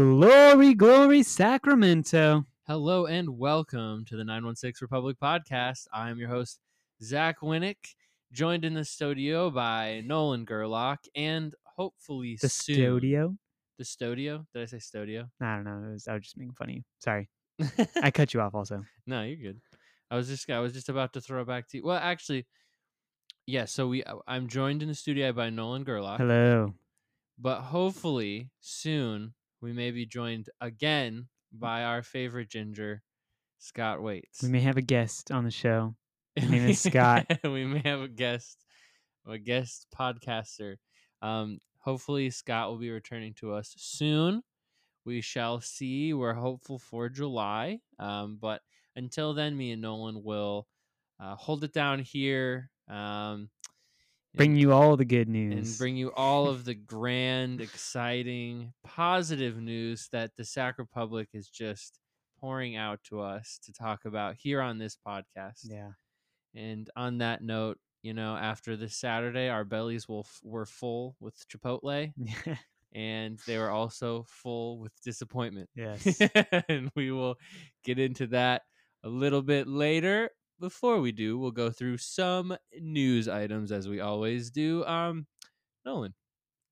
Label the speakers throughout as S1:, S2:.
S1: Glory, glory, Sacramento.
S2: Hello and welcome to the 916 Republic podcast. I am your host, Zach Winnick, joined in the studio by Nolan Gerlach and hopefully
S1: The
S2: soon.
S1: studio.
S2: The studio? Did I say studio?
S1: I don't know. It was, I was just making fun of you. Sorry. I cut you off also.
S2: no, you're good. I was just I was just about to throw it back to you. Well, actually, yeah. So we uh, I'm joined in the studio by Nolan Gerlach,
S1: Hello.
S2: but hopefully soon we may be joined again by our favorite ginger, Scott Waits.
S1: We may have a guest on the show. His name is Scott.
S2: we may have a guest, a guest podcaster. Um, hopefully, Scott will be returning to us soon. We shall see. We're hopeful for July. Um, but until then, me and Nolan will uh, hold it down here. Um,
S1: Bring
S2: and-
S1: you all the good news and
S2: bring you all of the grand, exciting, positive news that the Sac Republic is just pouring out to us to talk about here on this podcast.
S1: yeah.
S2: And on that note, you know, after this Saturday, our bellies will f- were full with Chipotle, and they were also full with disappointment.
S1: yes.
S2: and we will get into that a little bit later. Before we do, we'll go through some news items as we always do. Um, Nolan,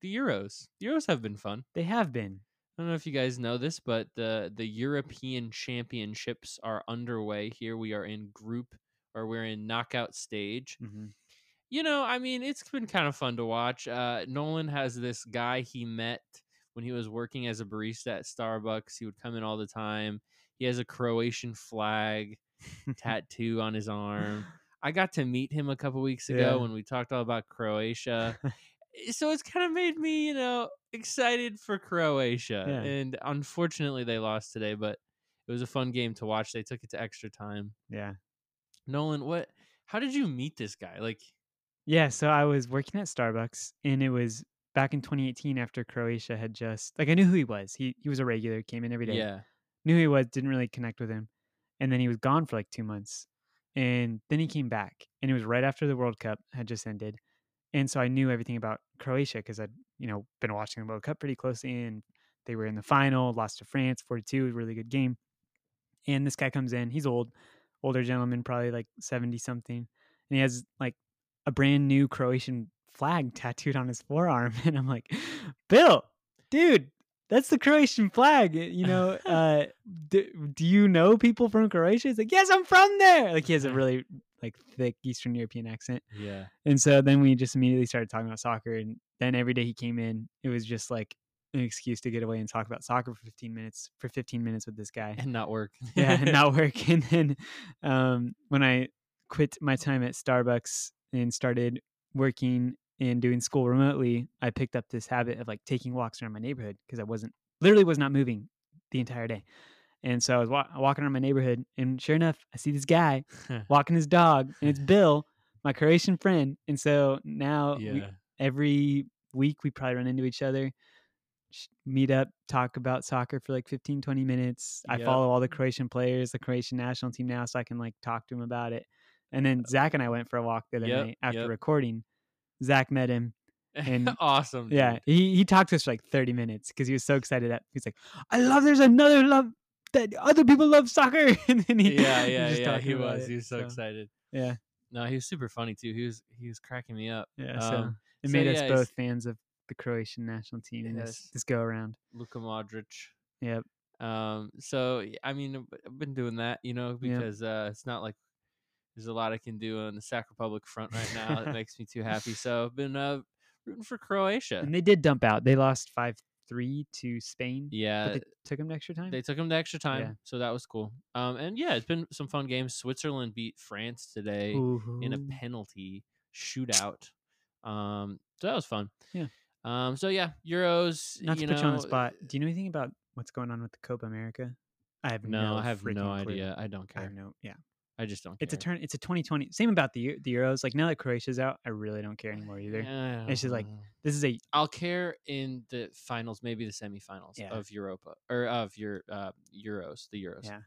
S2: the Euros. The Euros have been fun.
S1: They have been.
S2: I don't know if you guys know this, but the the European Championships are underway. Here we are in group or we're in knockout stage.
S1: hmm
S2: You know, I mean, it's been kind of fun to watch. Uh, Nolan has this guy he met when he was working as a barista at Starbucks. He would come in all the time. He has a Croatian flag tattoo on his arm. I got to meet him a couple weeks ago
S1: Yeah.
S2: when we talked all about Croatia. Eh, so it's kind of made me, you know, excited for Croatia.
S1: Yeah.
S2: And unfortunately, they lost today, but it was a fun game to watch. They took it to extra time.
S1: yeah.
S2: Nolan, what? How did you meet this guy? Like,
S1: Yeah. So I was working at Starbucks and it was back in 2018 after Croatia had just, like, I knew who he was. He, he was a regular, came in every day.
S2: yeah,
S1: knew who he was, didn't really connect with him. And then he was gone for like two months. And then he came back. And it was right after the World Cup had just ended. And so I knew everything about Croatia because I'd, you know, been watching the World Cup pretty closely and they were in the final, lost to France, 42, a really good game. And this guy comes in, he's old, older gentleman, probably like 70 something. And he has like a brand new Croatian flag tattooed on his forearm. And I'm like, Bill, dude, that's the Croatian flag. You know, uh, do, do you know people from Croatia? He's like, yes, I'm from there. Like he has a really like thick Eastern European accent.
S2: yeah.
S1: And so then we just immediately started talking about soccer. And then every day he came in, it was just like an excuse to get away and talk about soccer for 15 minutes, for 15 minutes with this guy
S2: And not work.
S1: yeah, and not work. And then um, when I quit my time at Starbucks and started working and doing school remotely, I picked up this habit of like taking walks around my neighborhood because I wasn't literally was not moving the entire day. And so I was wa- walking around my neighborhood, and sure enough, I see this guy walking his dog, and it's Bill, my Croatian friend. And so now we, every week we probably run into each other meet up talk about soccer for like 15 20 minutes i
S2: Yep.
S1: follow all the croatian players the croatian national team now so i can like talk to him about it and then uh zach and i went for a walk the other
S2: Yep,
S1: night after
S2: yep.
S1: recording zach met him and-
S2: awesome.
S1: yeah he, he talked to us for like 30 minutes because he was so excited that he's like i love there's another love that other people love soccer and then he
S2: Yeah, yeah,
S1: just
S2: yeah. He was.
S1: it,
S2: He was so, excited.
S1: yeah
S2: No, he was super funny too. He was he was cracking me up.
S1: yeah so
S2: Um,
S1: it
S2: so
S1: made us both fans of the croatian national team in this,
S2: Yes.
S1: this go around
S2: Luka Modric.
S1: Yep.
S2: Um. So I mean, I've- been doing that, you know,
S1: Yep.
S2: because uh, it's not like there's a lot I can do on the Sac Republic front right now that makes me too happy. So I've been uh, rooting for Croatia.
S1: And they did dump out. They lost five three to Spain.
S2: yeah,
S1: but they took them to extra time.
S2: They took them to extra time,
S1: Yeah.
S2: so that was cool. Um, and yeah, it's been some fun games. Switzerland beat France today in a penalty shootout. Um, so that was fun.
S1: Yeah.
S2: Um, so yeah, Euros.
S1: Not to
S2: you
S1: put you on the spot. Do you know anything about what's going on with the Copa America? I have
S2: No,
S1: no.
S2: I have no
S1: clue.
S2: idea. I don't
S1: I
S2: care.
S1: have no. Yeah,
S2: I just don't.
S1: it's a turn. It's a 2020. Same about the the Euros. Like now that Croatia's out, I really don't care anymore either.
S2: Yeah,
S1: It's just like- This is a
S2: I'll care in the finals, maybe the semifinals
S1: Yeah.
S2: of Europa or of your uh, Euros, the Euros.
S1: Yeah.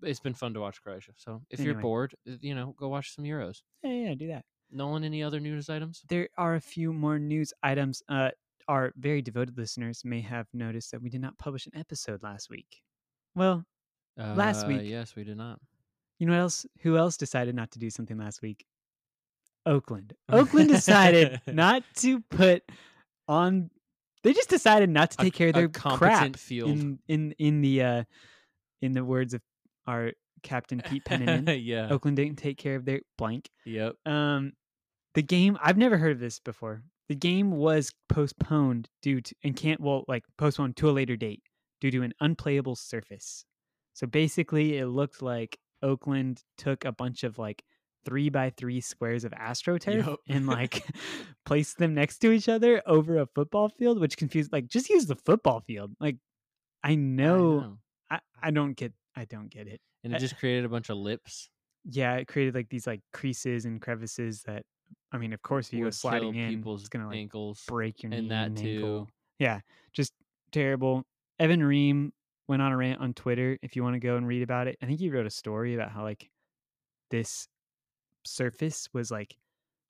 S2: But it's been fun to watch Croatia. So if you're bored, uh, you know, go watch some Euros.
S1: yeah, yeah. Do that.
S2: Nolan, any other news items?
S1: There are a few more news items. Uh, our very devoted listeners may have noticed that we did not publish an episode last week. Well, Last
S2: Uh,
S1: week-
S2: yes, we did not.
S1: You know what else? Who else decided not to do something last week? Oakland. Oakland decided not to put on. They just decided not to
S2: A-
S1: take care of their
S2: competent
S1: crap
S2: field.
S1: in in in the uh in the words of our captain Pete Pennanen.
S2: yeah.
S1: Oakland didn't take care of their blank.
S2: Yep.
S1: Um, the game I've never heard of this before. The game was postponed due to and can't well like postponed to a later date due to an unplayable surface. So basically, it looked like Oakland took a bunch of like three by three squares of AstroTurf
S2: Yup.
S1: and like placed them next to each other over a football field, which confused. Like, just use the football field. Like, I
S2: I
S1: know,
S2: know.
S1: I, I don't get, I don't get it.
S2: And it
S1: I-
S2: just created a bunch of lips.
S1: yeah, it created like these like creases and crevices that I mean, of course, if you go sliding in,
S2: people's
S1: it's gonna like
S2: ankles.
S1: break your knee
S2: and that
S1: and
S2: too.
S1: ankle. Yeah, just terrible. Evan Ream went on a rant on Twitter. If you want to go and read about it, I think he wrote a story about how like this surface was like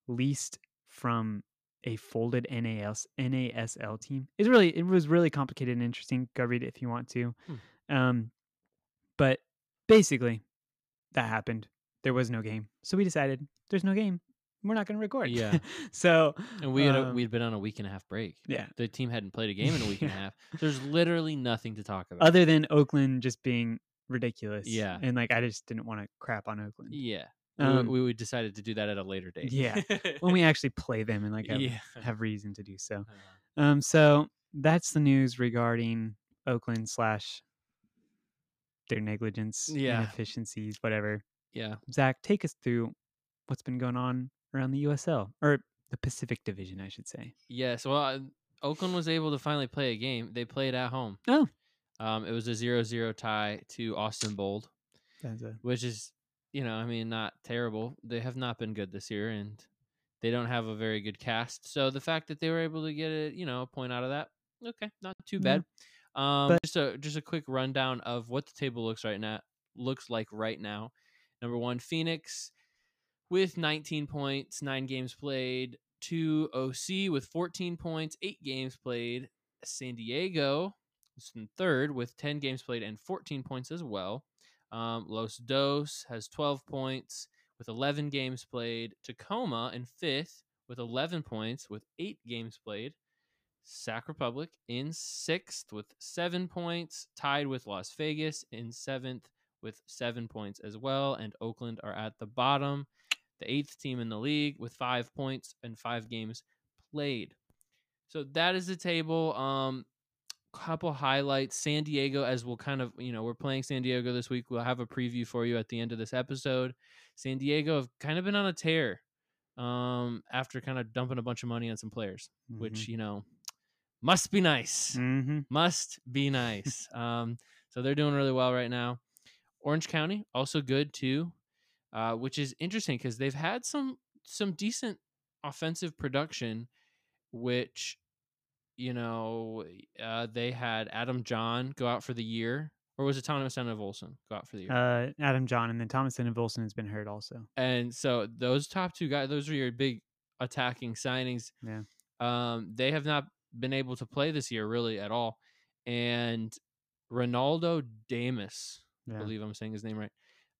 S1: leased from a folded NAS NASL team. It's really it was really complicated and interesting. Go read it if you want to.
S2: Hmm.
S1: Um, but basically, that happened. There was no game, so we decided there's no game. We're not going to record.
S2: Yeah.
S1: so
S2: And we had a,
S1: um,
S2: we'd been on a week and a half break.
S1: yeah.
S2: The team hadn't played a game in a week and a half. There's literally nothing to talk about.
S1: Other than Oakland just being ridiculous.
S2: Yeah.
S1: And like I just didn't want to crap on Oakland.
S2: yeah.
S1: Um,
S2: we, we decided to do that at a later date.
S1: yeah. when we actually play them and like have,
S2: yeah.
S1: have reason to do so.
S2: Uh,
S1: Um, so that's the news regarding Oakland slash their negligence,
S2: Yeah.
S1: inefficiencies, whatever.
S2: yeah.
S1: Zach, take us through what's been going on around the USL or the Pacific Division, I should say.
S2: Yes. Well, uh, Oakland was able to finally play a game. They played at home.
S1: Oh.
S2: Um, it was a 0-0 tie to Austin Bold,
S1: a
S2: which is, you know, I mean, not terrible. They have not been good this year, and they don't have a very good cast. So the fact that they were able to get a, you know, a point out of that, okay, not too bad. Um,
S1: But-
S2: just a just a quick rundown of what the table looks right now looks like right now. Number one, Phoenix with 19 points, nine games played. Two OC with 14 points, eight games played. San Diego is in third with 10 games played and 14 points as well. Um, Los Dos has 12 points with 11 games played. Tacoma in fifth with 11 points with eight games played. Sac Republic in sixth with seven points, tied with Las Vegas in seventh with seven points as well. And Oakland are at the bottom, the eighth team in the league with five points and five games played. So that is the table. Um, couple highlights. San Diego, as we'll kind of, you know, we're playing San Diego this week. We'll have a preview for you at the end of this episode. San Diego have kind of been on a tear um, after kind of dumping a bunch of money on some players, which, you know, must be nice
S1: mm-hmm.
S2: must be nice. um, so they're doing really well right now. Orange County also good too, uh, which is interesting because they've had some some decent offensive production, which you know uh, they had Adam John go out for the year, or was it Thomas Enevoldsen go out for the year?
S1: uh, Adam John and then Thomas Enevoldsen has been hurt also.
S2: And so those top two guys, those are your big attacking signings.
S1: Yeah.
S2: Um, they have not been able to play this year really at all. And Ronaldo Damus, I believe I'm saying his name right,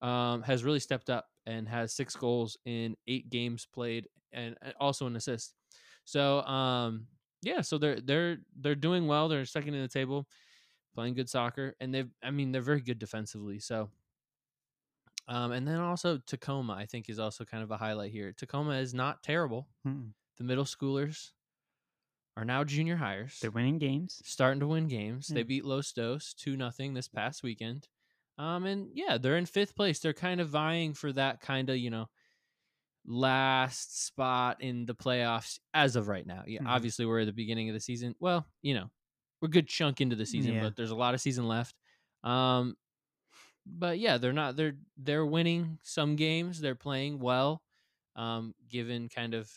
S2: um, has really stepped up and has six goals in eight games played and and also an assist. So um, yeah, so they're they're they're doing well. They're second in the table, playing good soccer, and they've I mean they're very good defensively. So um, and then also Tacoma, I think, is also kind of a highlight here. Tacoma is not terrible.
S1: Mm-mm.
S2: The middle schoolers are now junior hires,
S1: They're winning games.
S2: starting to win games. They beat Los Dos two nothing this past weekend. Um, and yeah, they're in fifth place. They're kind of vying for that kind of you know last spot in the playoffs as of right now. Yeah,
S1: Mhm.
S2: obviously we're at the beginning of the season. Well, you know, we're a good chunk into the season,
S1: Yeah.
S2: but there's a lot of season left. Um, but yeah, they're not they're they're winning some games. They're playing well, um, given kind of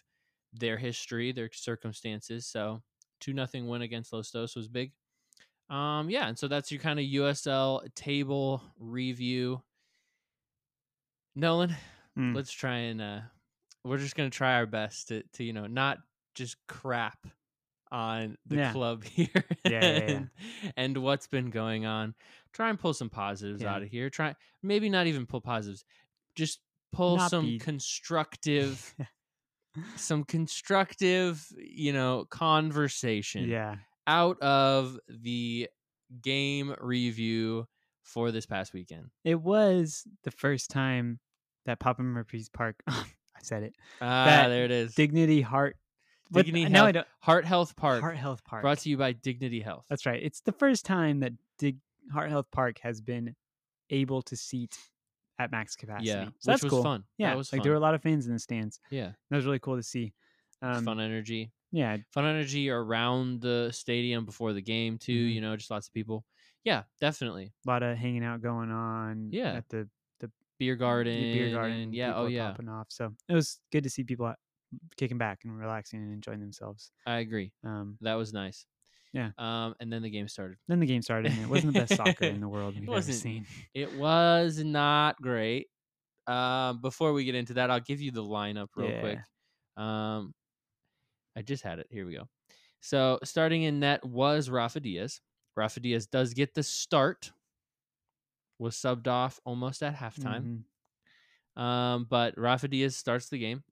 S2: their history, their circumstances. So two nothing win against Los Dos was big. Um, yeah, and so that's your kind of USL table review. Nolan,
S1: Mm.
S2: let's try and uh we're just gonna try our best to to you know not just crap on the
S1: Yeah.
S2: club here
S1: Yeah, yeah,
S2: and, and what's been going on. Try and pull some positives out of here. Try maybe not even pull positives. Just pull
S1: Not
S2: some
S1: be-
S2: constructive some constructive, you know, conversation
S1: yeah.
S2: Out of the game review for this past weekend.
S1: It was the first time that Papa Murphy's Park. I said it.
S2: Ah,
S1: That
S2: there it is.
S1: Dignity Heart. what-
S2: Dignity
S1: now I
S2: Health
S1: don't.
S2: Heart Health Park,
S1: Heart Health Park.
S2: brought to you by Dignity Health.
S1: That's right. It's the first time that Dig Heart Health Park has been able to seat at max capacity.
S2: yeah,
S1: so
S2: which
S1: that's
S2: was
S1: cool.
S2: fun.
S1: Yeah,
S2: that was
S1: like
S2: fun.
S1: there were a lot of fans in the stands.
S2: yeah,
S1: That was really cool to see. Um,
S2: fun energy.
S1: Yeah,
S2: Fun energy around the stadium before the game too.
S1: Mhm.
S2: You know, just lots of people. Yeah, definitely.
S1: a lot of hanging out going on.
S2: Yeah.
S1: at the the
S2: Beer garden.
S1: the beer garden.
S2: yeah. Oh yeah.
S1: popping off. So it was good to see people kicking back and relaxing and enjoying themselves.
S2: I agree.
S1: Um,
S2: That was nice.
S1: Yeah.
S2: Um, and then the game started.
S1: then the game started, and it wasn't the best soccer in the world
S2: It
S1: we've ever seen.
S2: It was not great. Um, before we get into that, I'll give you the lineup real
S1: Yeah.
S2: quick. Um, I just had it. Here we go. So starting in net was Rafa Diaz. Rafa Diaz does get the start. Was subbed off almost at halftime.
S1: Mhm.
S2: Um, but Rafa Diaz starts the game.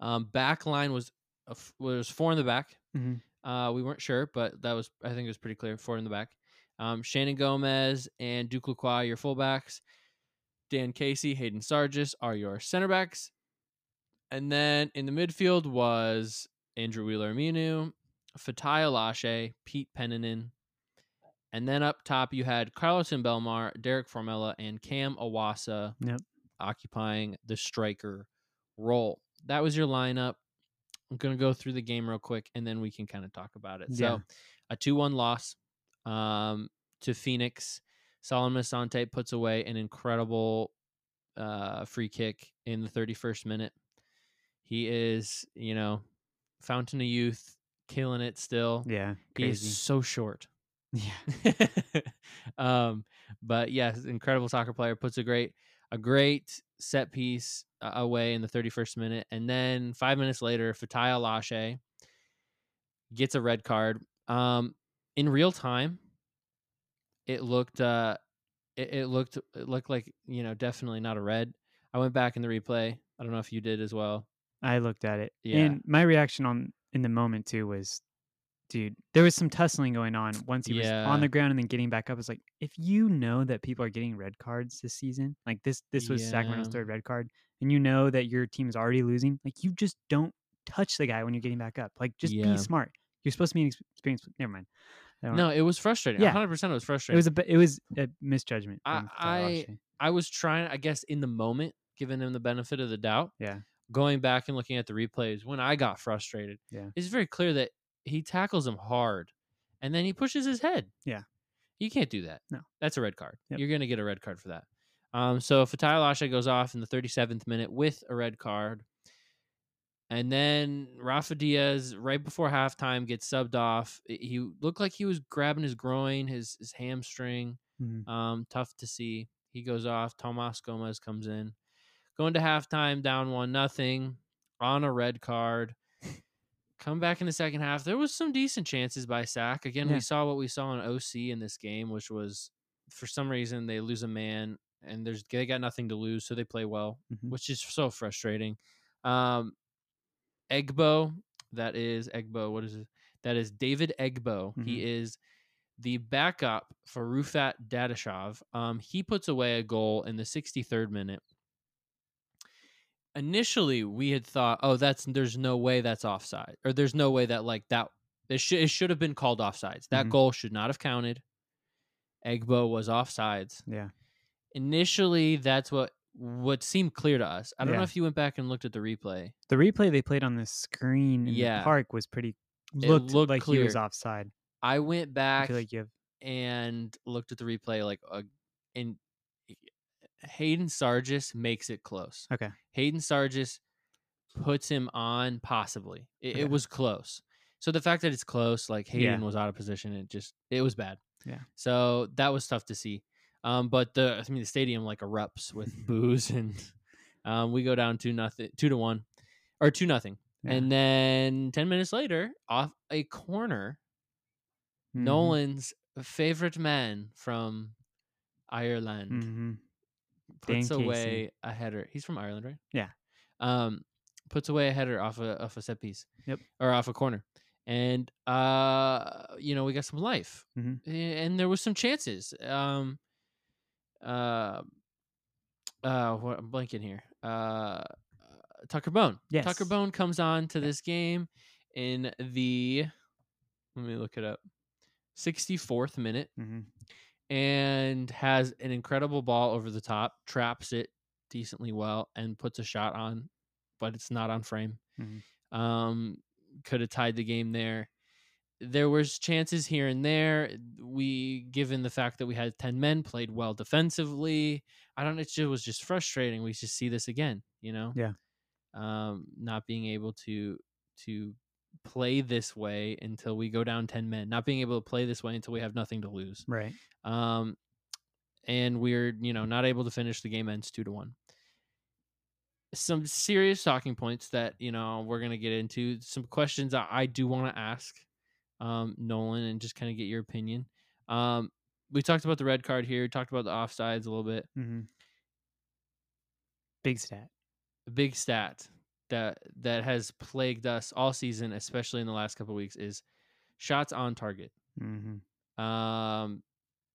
S2: Um, back line was f- was four in the back.
S1: Mhm.
S2: Uh, we weren't sure, but that was I think it was pretty clear. Four in the back. Um, Shannon Gomez and Duke Lacroix, your fullbacks. Dan Casey, Hayden Sargis are your center backs. And then in the midfield was Andrew Wheeler Omiunu, Fatai Alashe, Pete Pennanen. And then up top you had Kharlton Belmar, Derek Formella, and Cam Iwasa
S1: Yep.
S2: occupying the striker role. That was your lineup. I'm gonna go through the game real quick and then we can kind of talk about it.
S1: Yeah.
S2: So a two one loss um, to Phoenix. Solomon Asante puts away an incredible uh, free kick in the 31st minute. He is, you know, fountain of youth, killing it still.
S1: Yeah,
S2: He is so short.
S1: Yeah,
S2: um, but yes, incredible soccer player puts a great a great set piece uh, away in the 31st minute, and then five minutes later, Fatai Alashe gets a red card. Um, in real time, it looked uh, it, it looked it looked like you know definitely not a red. I went back in the replay. I don't know if you did as well.
S1: I looked at it,
S2: Yeah.
S1: and my reaction on in the moment too was, dude, there was some tussling going on once he was on the ground and then getting back up. It's like if you know that people are getting red cards this season, like this, this was Sacramento's third red card, and you know that your team is already losing, like you just don't touch the guy when you're getting back up. Like just
S2: Yeah.
S1: be smart. You're supposed to be an experienced. Never mind.
S2: No, it was frustrating.
S1: Yeah.
S2: 100 percent it was frustrating.
S1: it was a it was a misjudgment.
S2: I- I- I was trying, I guess, in the moment, giving him the benefit of the doubt.
S1: Yeah.
S2: Going back and looking at the replays, when I got frustrated,
S1: Yeah.
S2: it's very clear that he tackles him hard, and then he pushes his head.
S1: Yeah.
S2: you can't do that.
S1: No.
S2: that's a red card.
S1: Yep.
S2: You're gonna get a red card for that. Um, so Fatai Alashe goes off in the 37th minute with a red card. And then Rafa Diaz, right before halftime, gets subbed off. He looked like he was grabbing his groin, his his hamstring.
S1: Mhm.
S2: Um, tough to see. He goes off. Tomas Gomez comes in. Going to halftime, down one nothing on a red card. Come back in the second half. There was some decent chances by Sack. Again,
S1: Yeah.
S2: we saw what we saw in OC in this game, which was for some reason they lose a man and there's they got nothing to lose, so they play well,
S1: Mhm.
S2: which is so frustrating. Um, Egbo, that is Egbo. What is it? That is David Egbo. He
S1: Mhm.
S2: is the backup for Rufat Dadashov. Um, he puts away a goal in the 63rd minute. Initially, we had thought, oh, that's there's no way that's offside, or there's no way that like that it should it should have been called offsides. That
S1: Mhm.
S2: goal should not have counted. Egbo was offsides.
S1: Yeah.
S2: Initially, that's what what seemed clear to us. I don't know if you went back and looked at the replay.
S1: The replay they played on the screen in
S2: Yeah.
S1: the park was pretty looked,
S2: looked
S1: like he was
S2: clear.
S1: offside.
S2: I went
S1: I
S2: back
S1: feel like have
S2: and looked at the replay like uh, and Hayden Sargis makes it close.
S1: okay.
S2: Hayden Sargis puts him on possibly. It,
S1: Okay.
S2: it was close. So the fact that it's close, like Hayden
S1: Yeah.
S2: was out of position, it just it was bad.
S1: Yeah.
S2: So that was tough to see. Um, but the I mean the stadium like erupts with booze and um, we go down to nothing, two to one, or two nothing.
S1: Yeah.
S2: And then 10 minutes later, off a corner,
S1: Mhm.
S2: Nolan's favorite man from Ireland
S1: Mhm.
S2: Puts
S1: Dan Casey.
S2: away a header. He's from Ireland, right?
S1: Yeah.
S2: Um, puts away a header off a off a set piece.
S1: Yep.
S2: Or off a corner, and uh, you know we got some life,
S1: Mhm.
S2: And there was some chances. Um, uh, uh, what I'm blanking here. Uh, Tucker Bone.
S1: Yes.
S2: Tucker Bone comes on to this game in the. Let me look it up. 64th minute
S1: Mhm.
S2: And has an incredible ball over the top, traps it decently well, and puts a shot on, but it's not on frame.
S1: Mhm.
S2: Um, could have tied the game there. There was chances here and there. We, given the fact that we had ten men, played well defensively. I don't. Know. It just was just frustrating. We just see this again. You know.
S1: Yeah.
S2: Um, not being able to to play this way until we go down 10 men not being able to play this way until we have nothing to lose.
S1: Right.
S2: um and we're you know not able to finish the game ends two to one. Some serious talking points that you know we're gonna get into some questions i, I do want to ask um nolan and just kind of get your opinion. Um we talked about the red card here talked about the offsides a little bit.
S1: Hmm Big stat.
S2: big stat that that has plagued us all season especially in the last couple weeks is shots on target
S1: hmm
S2: Um,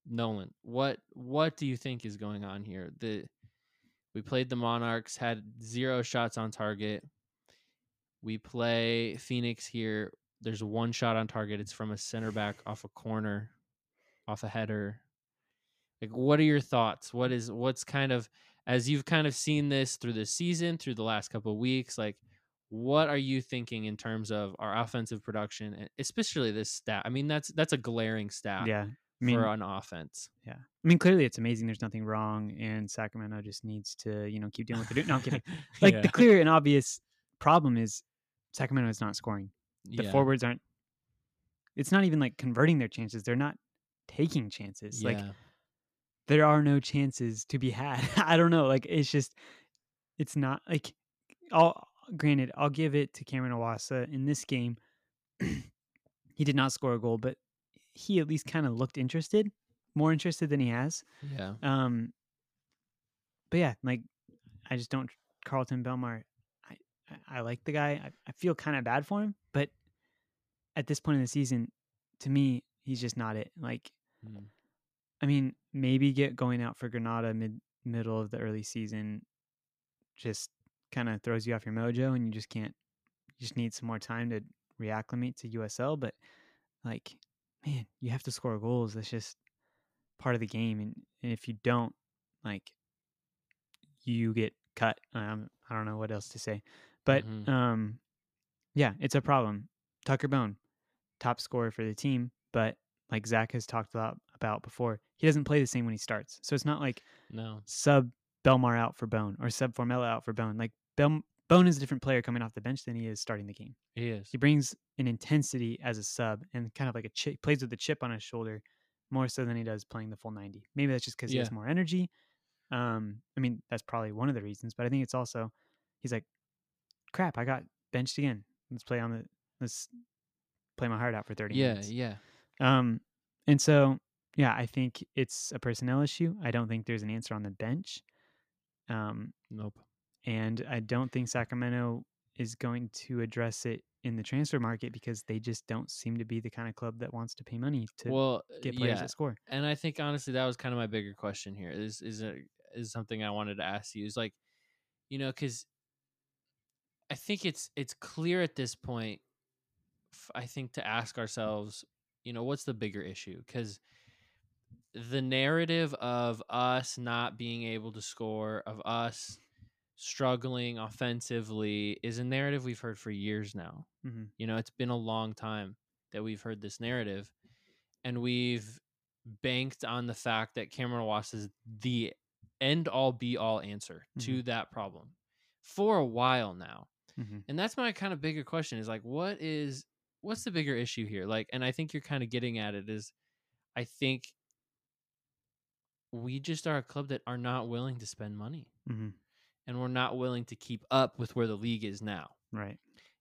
S2: Nolan, what what do you think is going on here? The we played the Monarchs, had zero shots on target. We play Phoenix here. There's one shot on target. It's from a center back off a corner, off a header. Like, what are your thoughts? What is what's kind of as you've kind of seen this through the season, through the last couple of weeks, like what are you thinking in terms of our offensive production, and especially this stat? I mean, that's that's a glaring stat
S1: Yeah. I mean,
S2: for an offense.
S1: yeah. I mean, clearly it's amazing. There's nothing wrong, and Sacramento just needs to, you know, keep doing what they're doing. No, I'm kidding. Like
S2: Yeah.
S1: the clear and obvious problem is Sacramento is not scoring. The
S2: Yeah.
S1: forwards aren't. It's not even like converting their chances. They're not taking chances. Like
S2: Yeah.
S1: There are no chances to be had. I don't know. Like it's just, it's not like. I'll granted, I'll give it to Cameron Iwasa in this game. he did not score a goal, but he at least kind of looked interested, more interested than he has.
S2: yeah.
S1: Um, but yeah, like I just don't Kharlton Belmar. I I, I like the guy. I, I feel kind of bad for him, but at this point in the season, to me, he's just not it. Like
S2: Mm.
S1: I mean, maybe get going out for Grenada mid middle of the early season just kind of throws you off your mojo and you just can't you just need some more time to reacclimate to USL, but like man, you have to score goals. That's just part of the game and, and if you don't, like you get cut. Um I don't know what else to say. But
S2: Mhm.
S1: um yeah, it's a problem. Tucker Bone, top scorer for the team, but like Zach has talked about about before, he doesn't play the same when he starts. So it's not like
S2: No.
S1: sub Belmar out for Bone or sub Formella out for Bone. Like Bel- Bone is a different player coming off the bench than he is starting the game.
S2: He is.
S1: He brings an intensity as a sub and kind of like a chip, plays with a chip on his shoulder more so than he does playing the full 90. Maybe that's just because he has more energy. Um, I mean, that's probably one of the reasons, but I think it's also he's like, crap, I got benched again. Let's play on the let's play my heart out for 30
S2: Yeah.
S1: minutes.
S2: Yeah.
S1: Um, and so, yeah, I think it's a personnel issue. I don't think there's an answer on the bench. Um,
S2: Nope.
S1: and I don't think Sacramento is going to address it in the transfer market because they just don't seem to be the kind of club that wants to pay money to
S2: well,
S1: get players
S2: yeah.
S1: that score.
S2: And I think honestly that was kind of my bigger question here. Is is a, is something I wanted to ask you. Is like, you know, because I think it's it's clear at this point. f- I think to ask ourselves, you know, what's the bigger issue? Because the narrative of us not being able to score, of us struggling offensively, is a narrative we've heard for years now.
S1: hmm
S2: You know, it's been a long time that we've heard this narrative, and we've banked on the fact that Cameron Wass is the end all be all answer to that problem for a while now.
S1: hmm
S2: And that's my kind of bigger question is like, what is what's the bigger issue here? Like, and I think you're kind of getting at it is I think we just are a club that are not willing to spend money
S1: hmm
S2: and we're not willing to keep up with where the league is now
S1: Right.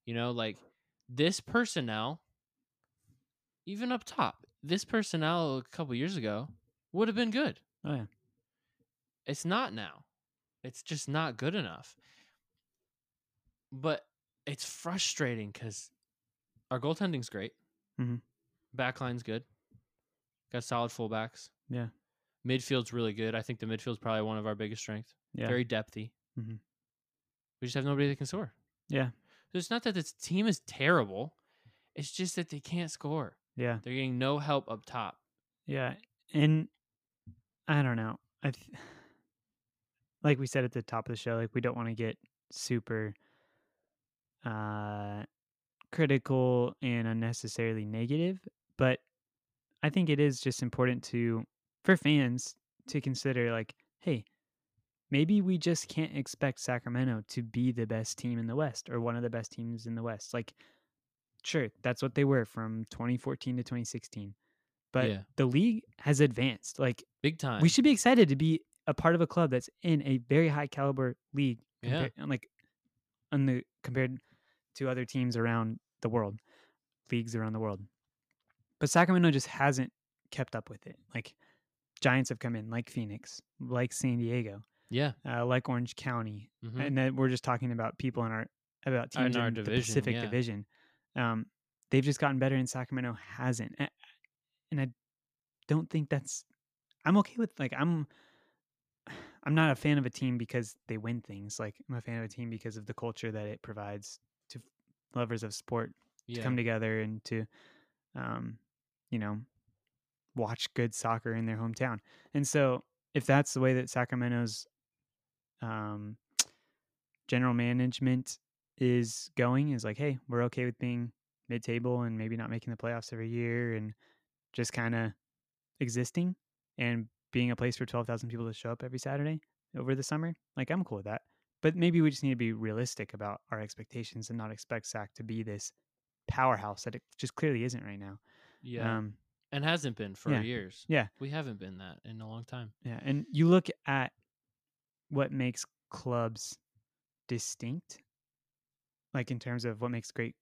S2: You know, like this personnel, even up top, this personnel a couple years ago would have been good.
S1: Oh yeah.
S2: It's not now. It's just not good enough. But it's frustrating because our goaltending's great.
S1: Mhm.
S2: Backline's good. Got solid fullbacks.
S1: Yeah.
S2: Midfield's really good. I think the midfield's probably one of our biggest strengths.
S1: Yeah.
S2: Very depthy.
S1: Mhm.
S2: We just have nobody that can score.
S1: Yeah.
S2: So it's not that this team is terrible. It's just that they can't score.
S1: Yeah.
S2: They're getting no help up top.
S1: Yeah. And I don't know. I th- like we said at the top of the show, like we don't want to get super uh critical and unnecessarily negative, but I think it is just important to for fans to consider like, hey, maybe we just can't expect Sacramento to be the best team in the West or one of the best teams in the West. Like sure, that's what they were from 2014 to 2016. But
S2: Yeah.
S1: the league has advanced. Like
S2: Big time.
S1: we should be excited to be a part of a club that's in a very high caliber league
S2: Yeah.
S1: compar- like on the compared to other teams around the world leagues around the world but sacramento just hasn't kept up with it like giants have come in like phoenix like san diego
S2: yeah.
S1: uh, like orange county
S2: Mhm.
S1: and then we're just talking about people in our about teams
S2: In
S1: in,
S2: our
S1: the pacific
S2: yeah.
S1: division um, they've just gotten better and sacramento hasn't A- and i don't think that's i'm okay with like i'm i'm not a fan of a team because they win things like i'm a fan of a team because of the culture that it provides to lovers of sport to come together and to um you know watch good soccer in their hometown. And so if that's the way that sacramento's um general management is going is like hey we're okay with being mid-table and maybe not making the playoffs every year and just kind of existing and being a place for 12,000 people to show up every Saturday over the summer like I'm cool with that. But maybe we just need to be realistic about our expectations and not expect SAC to be this powerhouse that it just clearly isn't right now.
S2: Yeah.
S1: um
S2: and hasn't been for
S1: yeah.
S2: years.
S1: Yeah.
S2: We haven't been that in a long time.
S1: Yeah, and you look at what makes clubs distinct, like in terms of what makes great,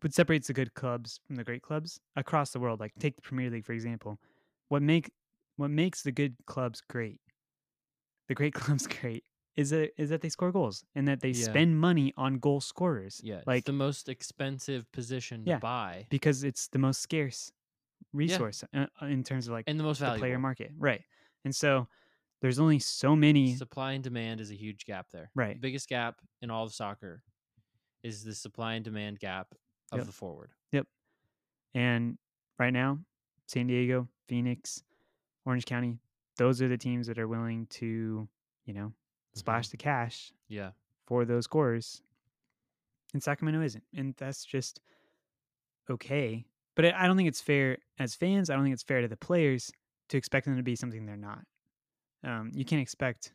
S1: what separates the good clubs from the great clubs across the world. Like take the Premier League for example. What make what makes the good clubs great, the great clubs great, is that is that they score goals and that they
S2: Yeah.
S1: spend money on goal scorers.
S2: Yeah. it's
S1: like
S2: the most expensive position
S1: Yeah.
S2: to buy
S1: because it's the most scarce resource uh, uh, in terms of like
S2: and the most
S1: the player market, right? And so there's only so many,
S2: Supply and demand is a huge gap there.
S1: right?
S2: The biggest gap in all of soccer is the supply and demand gap of
S1: Yep.
S2: the forward. Yep.
S1: And right now, San Diego, Phoenix, Orange County, those are the teams that are willing to, you know, splash the cash
S2: Yeah.
S1: for those scores. And Sacramento isn't. And that's just okay. But I don't think it's fair as fans. I don't think it's fair to the players to expect them to be something they're not. Um, you can't expect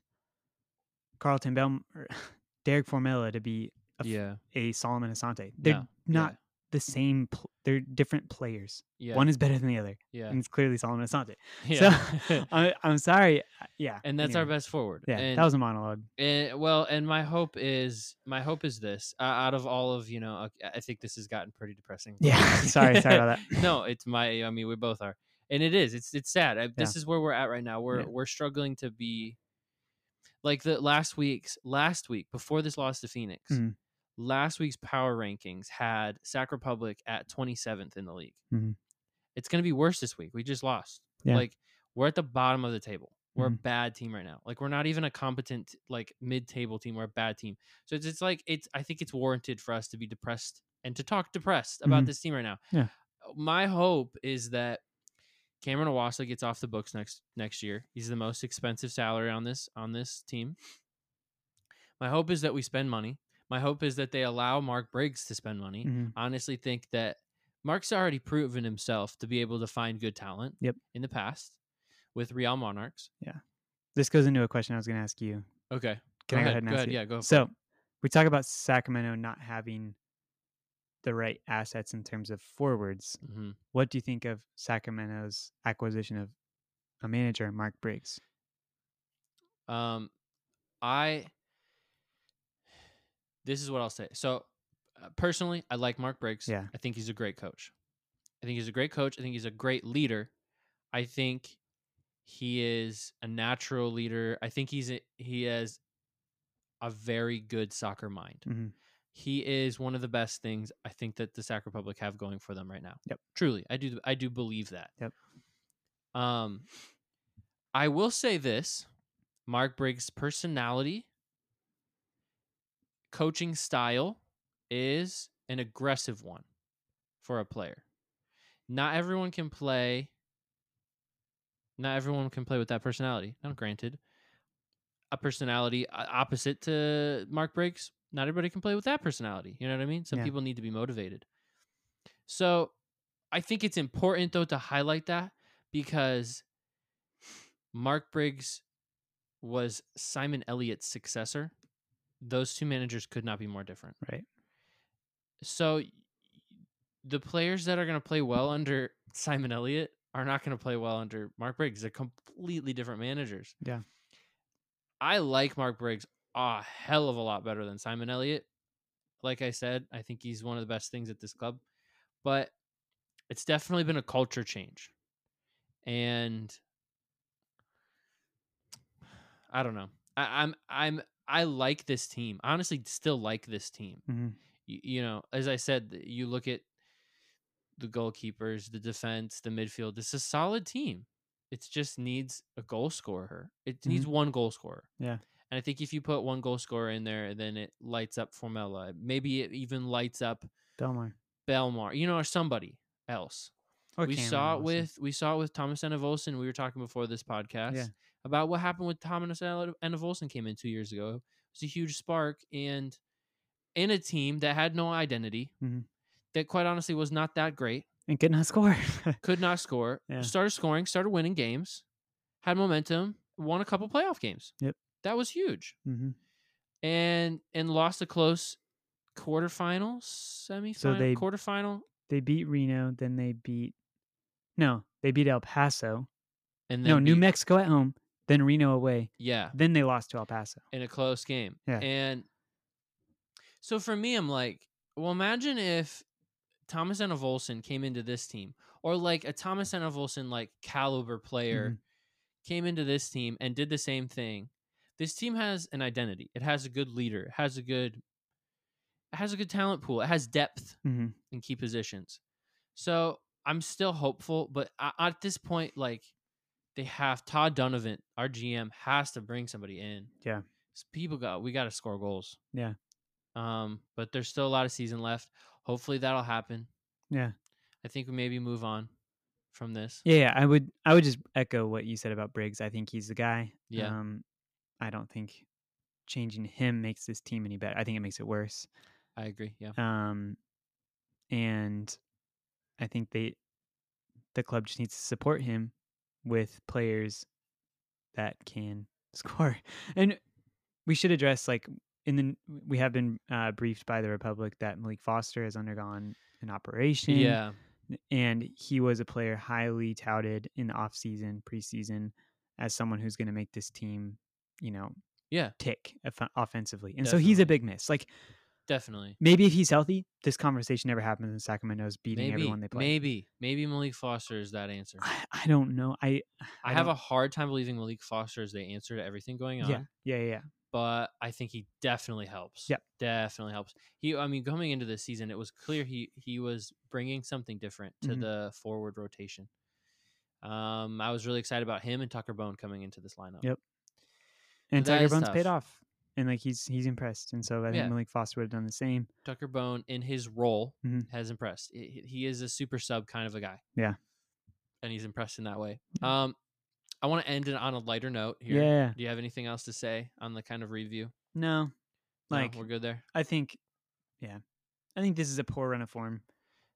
S1: Carlton Bell or Derek Formella to be a,
S2: Yeah.
S1: a Solomon Asante. They're
S2: No,
S1: not the same. Pl- they're different players.
S2: Yeah.
S1: One is better than the other,
S2: yeah.
S1: and it's clearly Solomon Asante.
S2: Yeah.
S1: So I, I'm sorry. Yeah,
S2: and that's our best forward.
S1: Yeah,
S2: And,
S1: that was a monologue.
S2: and- well, and my hope is my hope is this. Uh, out of all of you know, I think this has gotten pretty depressing.
S1: Yeah, sorry, sorry about that.
S2: no, it's my. I mean, we both are, and it is. It's it's sad. I, This is where we're at right now. We're
S1: Yeah.
S2: we're struggling to be like the last week's last week before this loss to Phoenix.
S1: Mhm.
S2: Last week's power rankings had Sac Republic at 27th in the league.
S1: Mhm.
S2: It's going to be worse this week. We just lost.
S1: Yeah.
S2: Like we're at the bottom of the table. We're a
S1: Mhm.
S2: bad team right now. Like we're not even a competent like mid-table team. We're a bad team. So it's, it's like it's. I think it's warranted for us to be depressed and to talk depressed about
S1: Mhm.
S2: this team right now.
S1: Yeah.
S2: My hope is that Cameron Iwasa gets off the books next next year. He's the most expensive salary on this on this team. My hope is that we spend money. My hope is that they allow Mark Briggs to spend money.
S1: Mhm.
S2: Honestly think that Mark's already proven himself to be able to find good talent
S1: Yep.
S2: in the past with Real Monarchs. Yeah.
S1: This goes into a question I was going to ask you.
S2: Okay.
S1: Can I go ahead and
S2: Go
S1: ask
S2: ahead.
S1: it?
S2: Yeah, go. for it.
S1: So we talk about Sacramento not having the right assets in terms of forwards.
S2: Mhm.
S1: What do you think of Sacramento's acquisition of a manager, Mark Briggs?
S2: Um, I. This is what I'll say. So, uh, personally, I like Mark Briggs.
S1: Yeah.
S2: I think he's a great coach. I think he's a great coach. I think he's a great leader. I think he is a natural leader. I think he's a, he has a very good soccer mind.
S1: Mhm.
S2: He is one of the best things I think that the Sac Republic have going for them right now.
S1: Yep.
S2: Truly, I do I do believe that.
S1: Yep.
S2: Um I will say this, Mark Briggs' personality coaching style is an aggressive one for a player. Not everyone can play. Not everyone can play with that personality. Now, granted, a personality opposite to Mark Briggs, not everybody can play with that personality. You know what I mean? Some
S1: Yeah.
S2: people need to be motivated. So I think it's important, though, to highlight that because Mark Briggs was Simon Elliott's successor. Those two managers could not be more different.
S1: Right.
S2: So the players that are going to play well under Simon Elliott are not going to play well under Mark Briggs. They're completely different managers.
S1: Yeah.
S2: I like Mark Briggs a hell of a lot better than Simon Elliott. Like I said, I think he's one of the best things at this club. But it's definitely been a culture change. And I don't know. I, I'm I'm I like this team. I honestly still like this team
S1: Mhm.
S2: you, you know, as I said, you look at the goalkeepers, the defense, the midfield. It's a solid team. It just needs a goal scorer. It needs one goal scorer.
S1: Yeah.
S2: And I think if you put one goal scorer in there, then it lights up Formella. Maybe it even lights up
S1: Belmar.
S2: Belmar, you know, or somebody else.
S1: Or
S2: we
S1: Cameron
S2: saw it
S1: Wilson.
S2: with we saw it with Thomas Enevoldsen. We were talking before this podcast
S1: Yeah.
S2: About what happened with Thomas Enevoldsen came in two years ago. It was a huge spark, and in a team that had no identity,
S1: Mhm.
S2: that quite honestly was not that great,
S1: and could not score.
S2: could not score,
S1: Yeah.
S2: started scoring, started winning games, had momentum, won a couple playoff games.
S1: Yep.
S2: that was huge,
S1: hmm
S2: and and lost a close quarterfinal, semifinal,
S1: they-
S2: quarterfinal,
S1: They beat Reno, then they beat. No, they beat El Paso.
S2: and
S1: No, New Mexico at home, then Reno away.
S2: Yeah,
S1: Then they lost to El Paso.
S2: in a close game.
S1: Yeah.
S2: And so for me, I'm like, well, imagine if Thomas Enevoldsen came into this team, or like a Thomas Enevoldsen like caliber player
S1: Mhm.
S2: came into this team and did the same thing. This team has an identity. It has a good leader. It has a good it has a good talent pool. It has depth
S1: hmm
S2: in key positions. So I'm still hopeful, but a- at this point, like they have Todd Donovan, our GM, has to bring somebody in.
S1: Yeah.
S2: people got we got to score goals.
S1: Yeah.
S2: Um, but there's still a lot of season left. Hopefully that'll happen.
S1: Yeah.
S2: I think we maybe move on from this.
S1: Yeah, yeah, I would I would just echo what you said about Briggs. I think he's the guy.
S2: Yeah.
S1: Um, I don't think changing him makes this team any better. I think it makes it worse.
S2: I agree. Yeah.
S1: Um, and I think they the club just needs to support him with players that can score. And we should address like in the we have been uh, briefed by the Republic that Maalique Foster has undergone an operation.
S2: Yeah.
S1: and he was a player highly touted in the offseason, preseason, as someone who's going to make this team, you know,
S2: Yeah.
S1: tick off- offensively. And so he's a big miss. Like
S2: Definitely.
S1: maybe if he's healthy, this conversation never happens in Sacramento's beating
S2: Maybe.
S1: everyone they play.
S2: Maybe. Maybe Maalique Foster is that answer.
S1: I, I don't know. I
S2: I,
S1: I
S2: have a hard time believing Maalique Foster is the answer to everything going on.
S1: yeah, yeah, yeah, yeah.
S2: but I think he definitely helps.
S1: Yep.
S2: definitely helps. He, I mean, coming into this season, it was clear he he was bringing something different to
S1: Mhm.
S2: the forward rotation. Um, I was really excited about him and Tucker Bone coming into this lineup.
S1: Yep. And
S2: Tucker
S1: Bone's paid off, and like he's he's impressed. And so I think
S2: Yeah.
S1: Malik Foster would have done the same.
S2: Tucker Bone in his role
S1: Mhm.
S2: has impressed. He he is a super sub kind of a guy.
S1: Yeah.
S2: and he's impressed in that way. Um, I want to end it on a lighter note here.
S1: Yeah.
S2: Do you have anything else to say on the kind of review?
S1: No,
S2: No?
S1: like
S2: we're good there.
S1: I think, yeah, I think this is a poor run of form.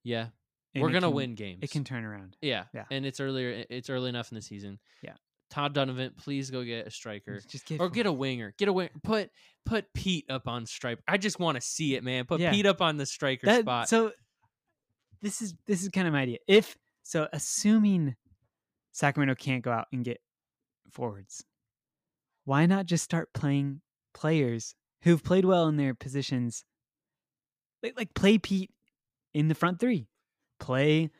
S2: Yeah,
S1: and
S2: we're
S1: it
S2: gonna
S1: can-
S2: win games.
S1: It can turn around.
S2: Yeah.
S1: Yeah.
S2: And it's earlier it's early enough in the season.
S1: Yeah.
S2: Todd Donovan, please go get a striker.
S1: Get
S2: Or get a winger. Get a wing put put Pete up on striker. I just want to see it, man. Put
S1: Yeah.
S2: Pete up on the striker
S1: that,
S2: spot.
S1: So this is this is kind of my idea. If so, assuming Sacramento can't go out and get forwards, why not just start playing players who've played well in their positions like, like play Pete in the front three. Play,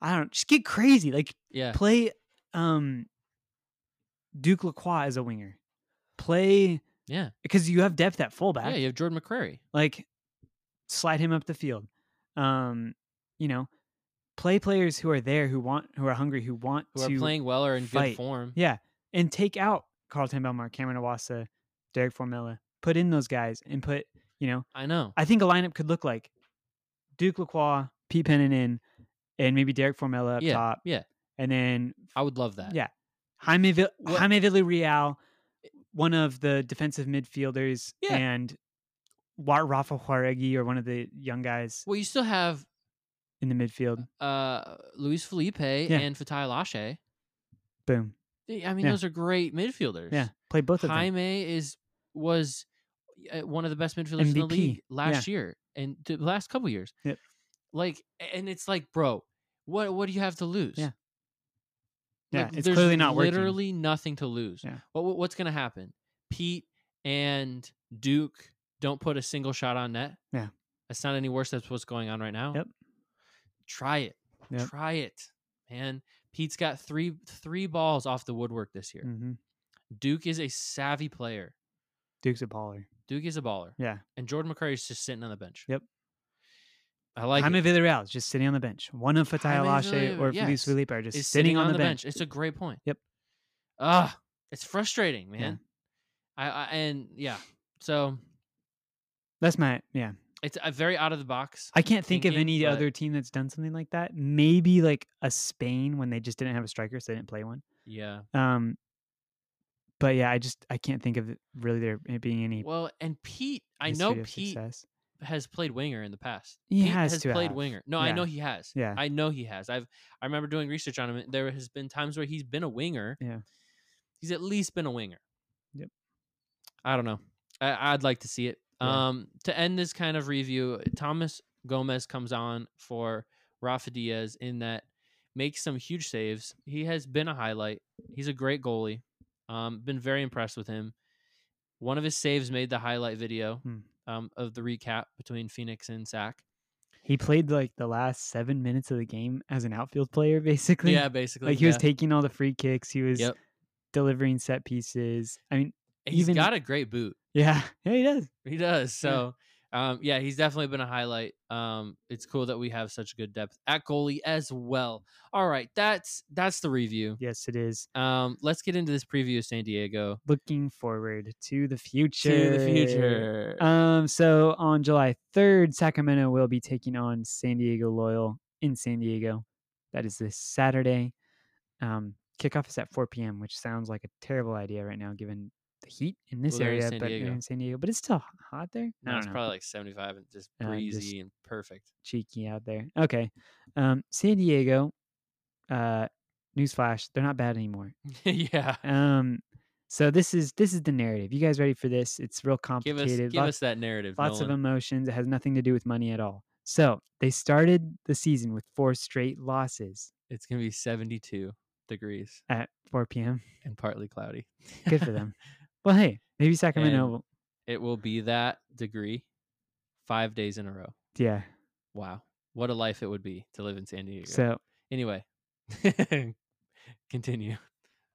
S1: I don't know, just get crazy. Like
S2: Yeah.
S1: play um Duke Lacroix as a winger. Play
S2: Yeah.
S1: because you have depth at fullback.
S2: Yeah. You have Jordan McCrary.
S1: like slide him up the field. Um, you know, play players who are there, who want, who are hungry, who want
S2: Who
S1: to
S2: are playing well or in
S1: fight.
S2: good form.
S1: Yeah, and take out Kharlton Belmar, Cameron Iwasa, Derek Formella. Put in those guys and put, you know,
S2: I know.
S1: I think a lineup could look like Duke Lacroix, Pete Pennanen, and maybe Derek Formella up
S2: Yeah.
S1: top,
S2: Yeah.
S1: and then
S2: I would love that.
S1: yeah, Jaime Vill- Jaime Villarreal, one of the defensive midfielders,
S2: Yeah.
S1: and Rafa Jauregui or one of the young guys
S2: Well, you still have
S1: in the midfield.
S2: uh, Luis Felipe and Fatai Alashe.
S1: Boom.
S2: I mean,
S1: Yeah.
S2: those are great midfielders.
S1: Yeah, play both of them.
S2: Jaime is was uh, one of the best midfielders in the league last year and the last couple years.
S1: Yep.
S2: Like, and it's like, bro, what what do you have to lose?
S1: Yeah. Yeah,
S2: Like,
S1: it's
S2: there's
S1: clearly not working.
S2: Literally nothing to lose.
S1: Yeah.
S2: What what- what's gonna happen? Pete and Duke don't put a single shot on net.
S1: Yeah.
S2: That's not any worse. That's what's going on right now.
S1: Yep.
S2: Try it.
S1: Yep.
S2: Try it, man. Pete's got three three balls off the woodwork this year.
S1: hmm
S2: Duke is a savvy player.
S1: Duke's a baller.
S2: Duke is a baller.
S1: Yeah.
S2: And Jordan McCrary is just sitting on the bench.
S1: Yep.
S2: I like
S1: Jaime
S2: it.
S1: Villarreal is just sitting on the bench. One of Fatah
S2: Jaime
S1: Lashe or
S2: Villarreal,
S1: Luis Felipe are just
S2: Is
S1: sitting, on, the bench.
S2: It's a great point.
S1: Yep.
S2: Ah, it's frustrating,
S1: Yeah.
S2: man. I, I and yeah. So
S1: That's my yeah.
S2: it's uh, very out of the box.
S1: I can't think of any
S2: but-
S1: other team that's done something like that. Maybe like a Spain when they just didn't have a striker, so they didn't play one.
S2: Yeah.
S1: Um, but yeah, I just I can't think of really there being any.
S2: Well, and Pete, I know Pete
S1: success.
S2: Has played winger in the past.
S1: He
S2: Pete
S1: has
S2: has played
S1: have.
S2: winger. No, I know he has.
S1: Yeah.
S2: I know he has. I've I remember doing research on him. There has been times where he's been a winger.
S1: Yeah.
S2: He's at least been a winger.
S1: Yep.
S2: I don't know. I, I'd like to see it.
S1: Yeah.
S2: Um, to end this kind of review, Thomas Gomez comes on for Rafa Diaz in that makes some huge saves. He has been a highlight. He's a great goalie. Um, been very impressed with him. One of his saves made the highlight video
S1: Hmm.
S2: Um, of the recap between Phoenix and Sac.
S1: He played like the last seven minutes of the game as an outfield player, basically.
S2: Yeah, basically.
S1: like he was taking all the free kicks. He was
S2: Yep.
S1: delivering set pieces. I mean,
S2: He's
S1: even-
S2: got a great boot.
S1: yeah, yeah, he does.
S2: He does. So, um, yeah, he's definitely been a highlight. Um, it's cool that we have such good depth at goalie as well. All right, that's that's the review.
S1: Yes, it is.
S2: Um, let's get into this preview of San Diego
S1: Looking forward to the future.
S2: to the future.
S1: Um, so on July 3rd, Sacramento will be taking on San Diego Loyal in San Diego. That is this Saturday. Um, kickoff is at 4 p.m., which sounds like a terrible idea right now given heat in this
S2: Well,
S1: area, but in San Diego. But it's still hot there.
S2: No, it's
S1: know.
S2: probably like seventy-five and just
S1: Uh, just-
S2: breezy and perfect.
S1: cheeky out there. Okay. Um, San Diego, uh, newsflash, they're not bad anymore.
S2: yeah,
S1: Um, so this is this is the narrative. You guys ready for this? It's real
S2: give us
S1: complicated.
S2: give
S1: lots
S2: us that narrative.
S1: lots of emotions. It has nothing to do with money at all. So they started the season with four straight losses
S2: It's gonna be seventy-two degrees
S1: at 4 p.m.
S2: and partly cloudy.
S1: Good for them. well, hey, maybe Sacramento.
S2: And it will be that degree five days in a row.
S1: yeah.
S2: Wow, what a life it would be to live in San Diego.
S1: So
S2: Anyway, continue.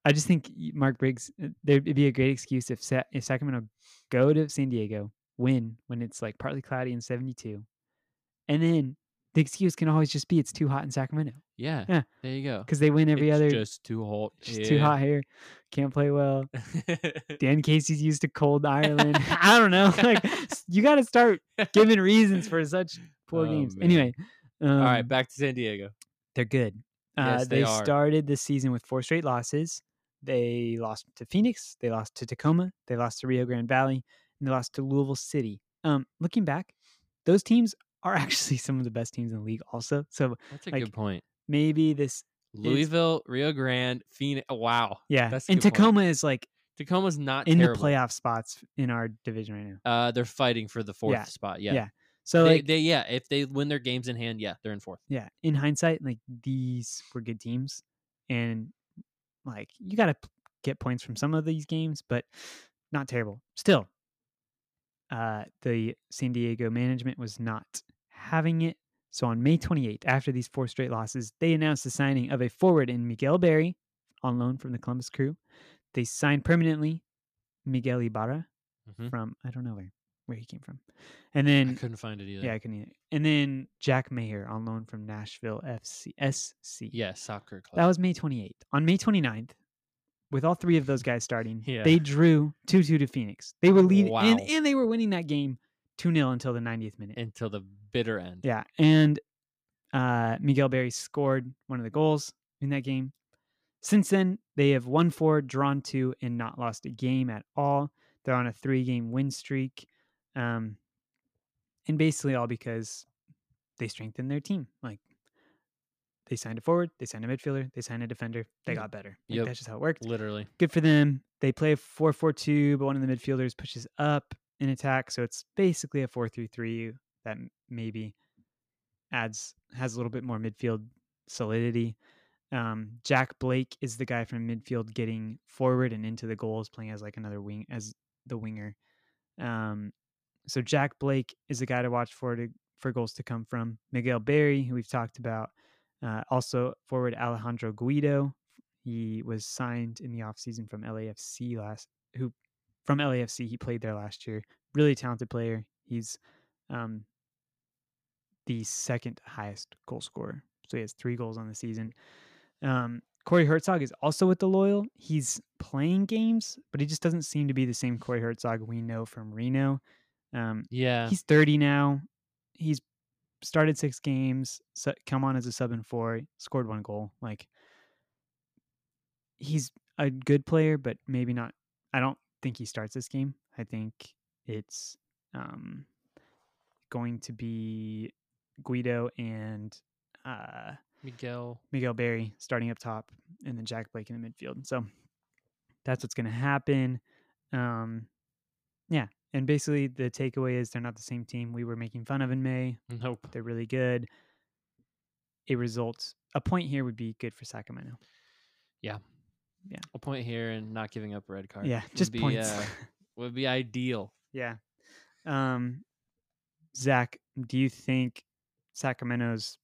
S1: I just think Mark Briggs. uh, There'd be a great excuse if Sa- if Sacramento go to San Diego, win when it's like partly cloudy and 72, and then the excuse can always just be it's too hot in Sacramento
S2: Yeah,
S1: Yeah.
S2: there you go.
S1: because they win every
S2: it's
S1: other.
S2: just too hot.
S1: just too hot here. Can't play well. Dan Casey's used to cold Ireland. I don't know. Like you got to start giving reasons for such poor
S2: Oh,
S1: games.
S2: man.
S1: Anyway, um,
S2: All right, back to San Diego.
S1: they're good. Uh,
S2: Yes, they are.
S1: started the season with four straight losses. They lost to Phoenix. They lost to Tacoma. They lost to Rio Grande Valley, and they lost to Louisville City. Um, looking back, those teams are actually some of the best teams in the league. Also, so
S2: That's a
S1: like,
S2: good point.
S1: maybe this,
S2: Louisville, Rio Grande, Phoenix. Wow,
S1: yeah,
S2: That's
S1: and
S2: good point.
S1: Tacoma is like
S2: Tacoma's not
S1: in
S2: terrible.
S1: the playoff spots in our division right now.
S2: Uh, they're fighting for the fourth
S1: Yeah,
S2: spot. Yeah.
S1: yeah. So
S2: They,
S1: like,
S2: they yeah, if they win their games in hand, yeah, they're in fourth.
S1: yeah, in hindsight, like these were good teams, and like you got to get points from some of these games, but not terrible. Still, uh, the San Diego management was not having it. So on May 28th, after these four straight losses, they announced the signing of a forward in Miguel Berry on loan from the Columbus Crew. They signed permanently Miguel Ibarra
S2: Mhm.
S1: from I don't know where where he came from, and
S2: I
S1: then
S2: couldn't find it either.
S1: yeah, I couldn't either. And then Jack Mayer on loan from Nashville FC SC.
S2: Yeah, soccer club.
S1: That was May 28th. On May 29th, with all three of those guys starting,
S2: Yeah.
S1: they drew 2 2 to Phoenix. They were leading, and, and they were winning that game 2 0 until the 90th minute.
S2: until the bitter end.
S1: yeah. And uh, Miguel Berry scored one of the goals in that game. Since then, they have won four, drawn two, and not lost a game at all. They're on a three game win streak. Um, and basically all because they strengthened their team. Like they signed a forward, they signed a midfielder, they signed a defender, they got better. Like,
S2: Yep.
S1: That's just how it worked.
S2: Literally.
S1: Good for them. They play 4 4 2, but one of the midfielders pushes up in attack. So it's basically a 4 3 3 that maybe adds, has a little bit more midfield solidity. Um, Jack Blake is the guy from midfield getting forward and into the goals, playing as like another wing, as the winger. Um, so Jack Blake is the guy to watch for to for goals to come from. Miguel Berry, who we've talked about, uh, also forward Alejandro Guido. He was signed in the offseason from LAFC last who from LAFC. He played there last year. Really talented player. He's um, the second highest goal scorer. So he has three goals on the season. Um, Corey Hertzog is also with the Loyal. He's playing games, but he just doesn't seem to be the same Corey Hertzog we know from Reno. Um,
S2: Yeah.
S1: he's 30 now. He's started six games, come on as a sub in four, scored one goal. Like he's a good player, but maybe not. I don't think he starts this game. I think it's um, going to be Guido and uh,
S2: Miguel.
S1: Miguel Berry starting up top, and then Jack Blake in the midfield. So that's what's going to happen. Um, yeah, and basically the takeaway is they're not the same team we were making fun of in May.
S2: Nope.
S1: They're really good. A result, a point here would be good for Sacramento.
S2: A point here and not giving up a red card.
S1: Yeah,
S2: would
S1: just
S2: be,
S1: points.
S2: Uh, would be ideal.
S1: yeah. Um, Zach, do you think Sacramento's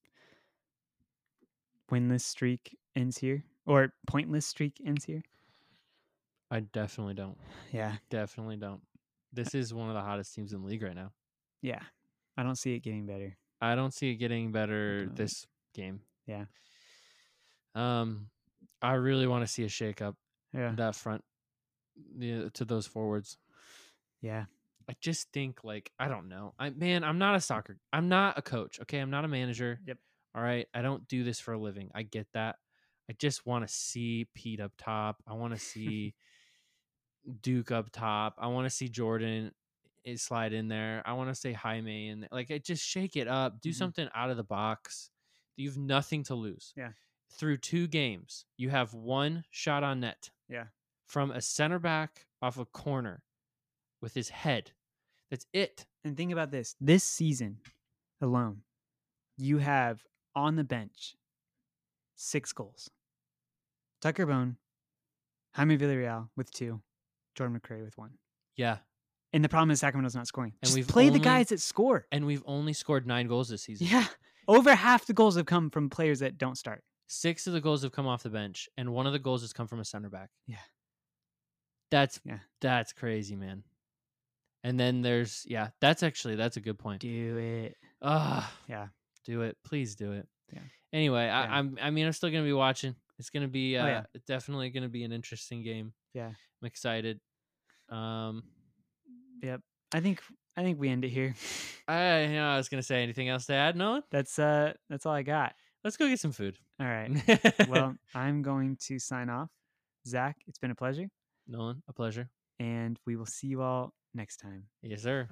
S1: winless streak ends here, or pointless streak ends here?
S2: I definitely don't.
S1: Yeah,
S2: Definitely don't. This is one of the hottest teams in the league right now.
S1: yeah. I don't see it getting better.
S2: I don't see it getting better this game.
S1: Yeah.
S2: Um, I really want to see a shakeup
S1: Yeah,
S2: that front to those forwards.
S1: yeah,
S2: I just think like I don't know. I man, I'm not a soccer. I'm not a coach. Okay, I'm not a manager.
S1: Yep.
S2: All right. I don't do this for a living. I get that. I just want to see Pete up top. I want to see Duke up top. I want to see Jordan eh, slide in there. I want to say Jaime and like it just shake it up. Do
S1: Mhm.
S2: something out of the box. You've nothing to lose.
S1: Yeah.
S2: Through two games, you have one shot on net.
S1: Yeah.
S2: From a center back off a corner with his head. That's it.
S1: And think about this: this season alone, you have on the bench six goals. Tucker Bone, Jaime Villarreal with two, Jordan McCrary with one.
S2: Yeah.
S1: And the problem is Sacramento's not scoring.
S2: And
S1: Just
S2: we've
S1: play the guys that score.
S2: And we've only scored nine goals this season.
S1: Yeah, over half the goals have come from players that don't start.
S2: Six of the goals have come off the bench, and one of the goals has come from a center back.
S1: Yeah.
S2: That's
S1: Yeah.
S2: that's crazy, man. And then there's yeah, that's actually that's a good point.
S1: Do it.
S2: Ah,
S1: Yeah.
S2: do it, please do it.
S1: Yeah.
S2: Anyway,
S1: Yeah.
S2: I, I'm I mean I'm still gonna be watching. It's gonna be uh,
S1: Oh, yeah.
S2: definitely gonna be an interesting game.
S1: Yeah.
S2: I'm excited. Um,
S1: Yep. I think I think we end it here.
S2: I you know I was gonna say anything else to add, Nolan.
S1: That's uh that's all I got.
S2: Let's go get some food.
S1: All right. Well, I'm going to sign off. Zach, it's been a pleasure,
S2: Nolan, a pleasure.
S1: and we will see you all next time.
S2: Yes, sir.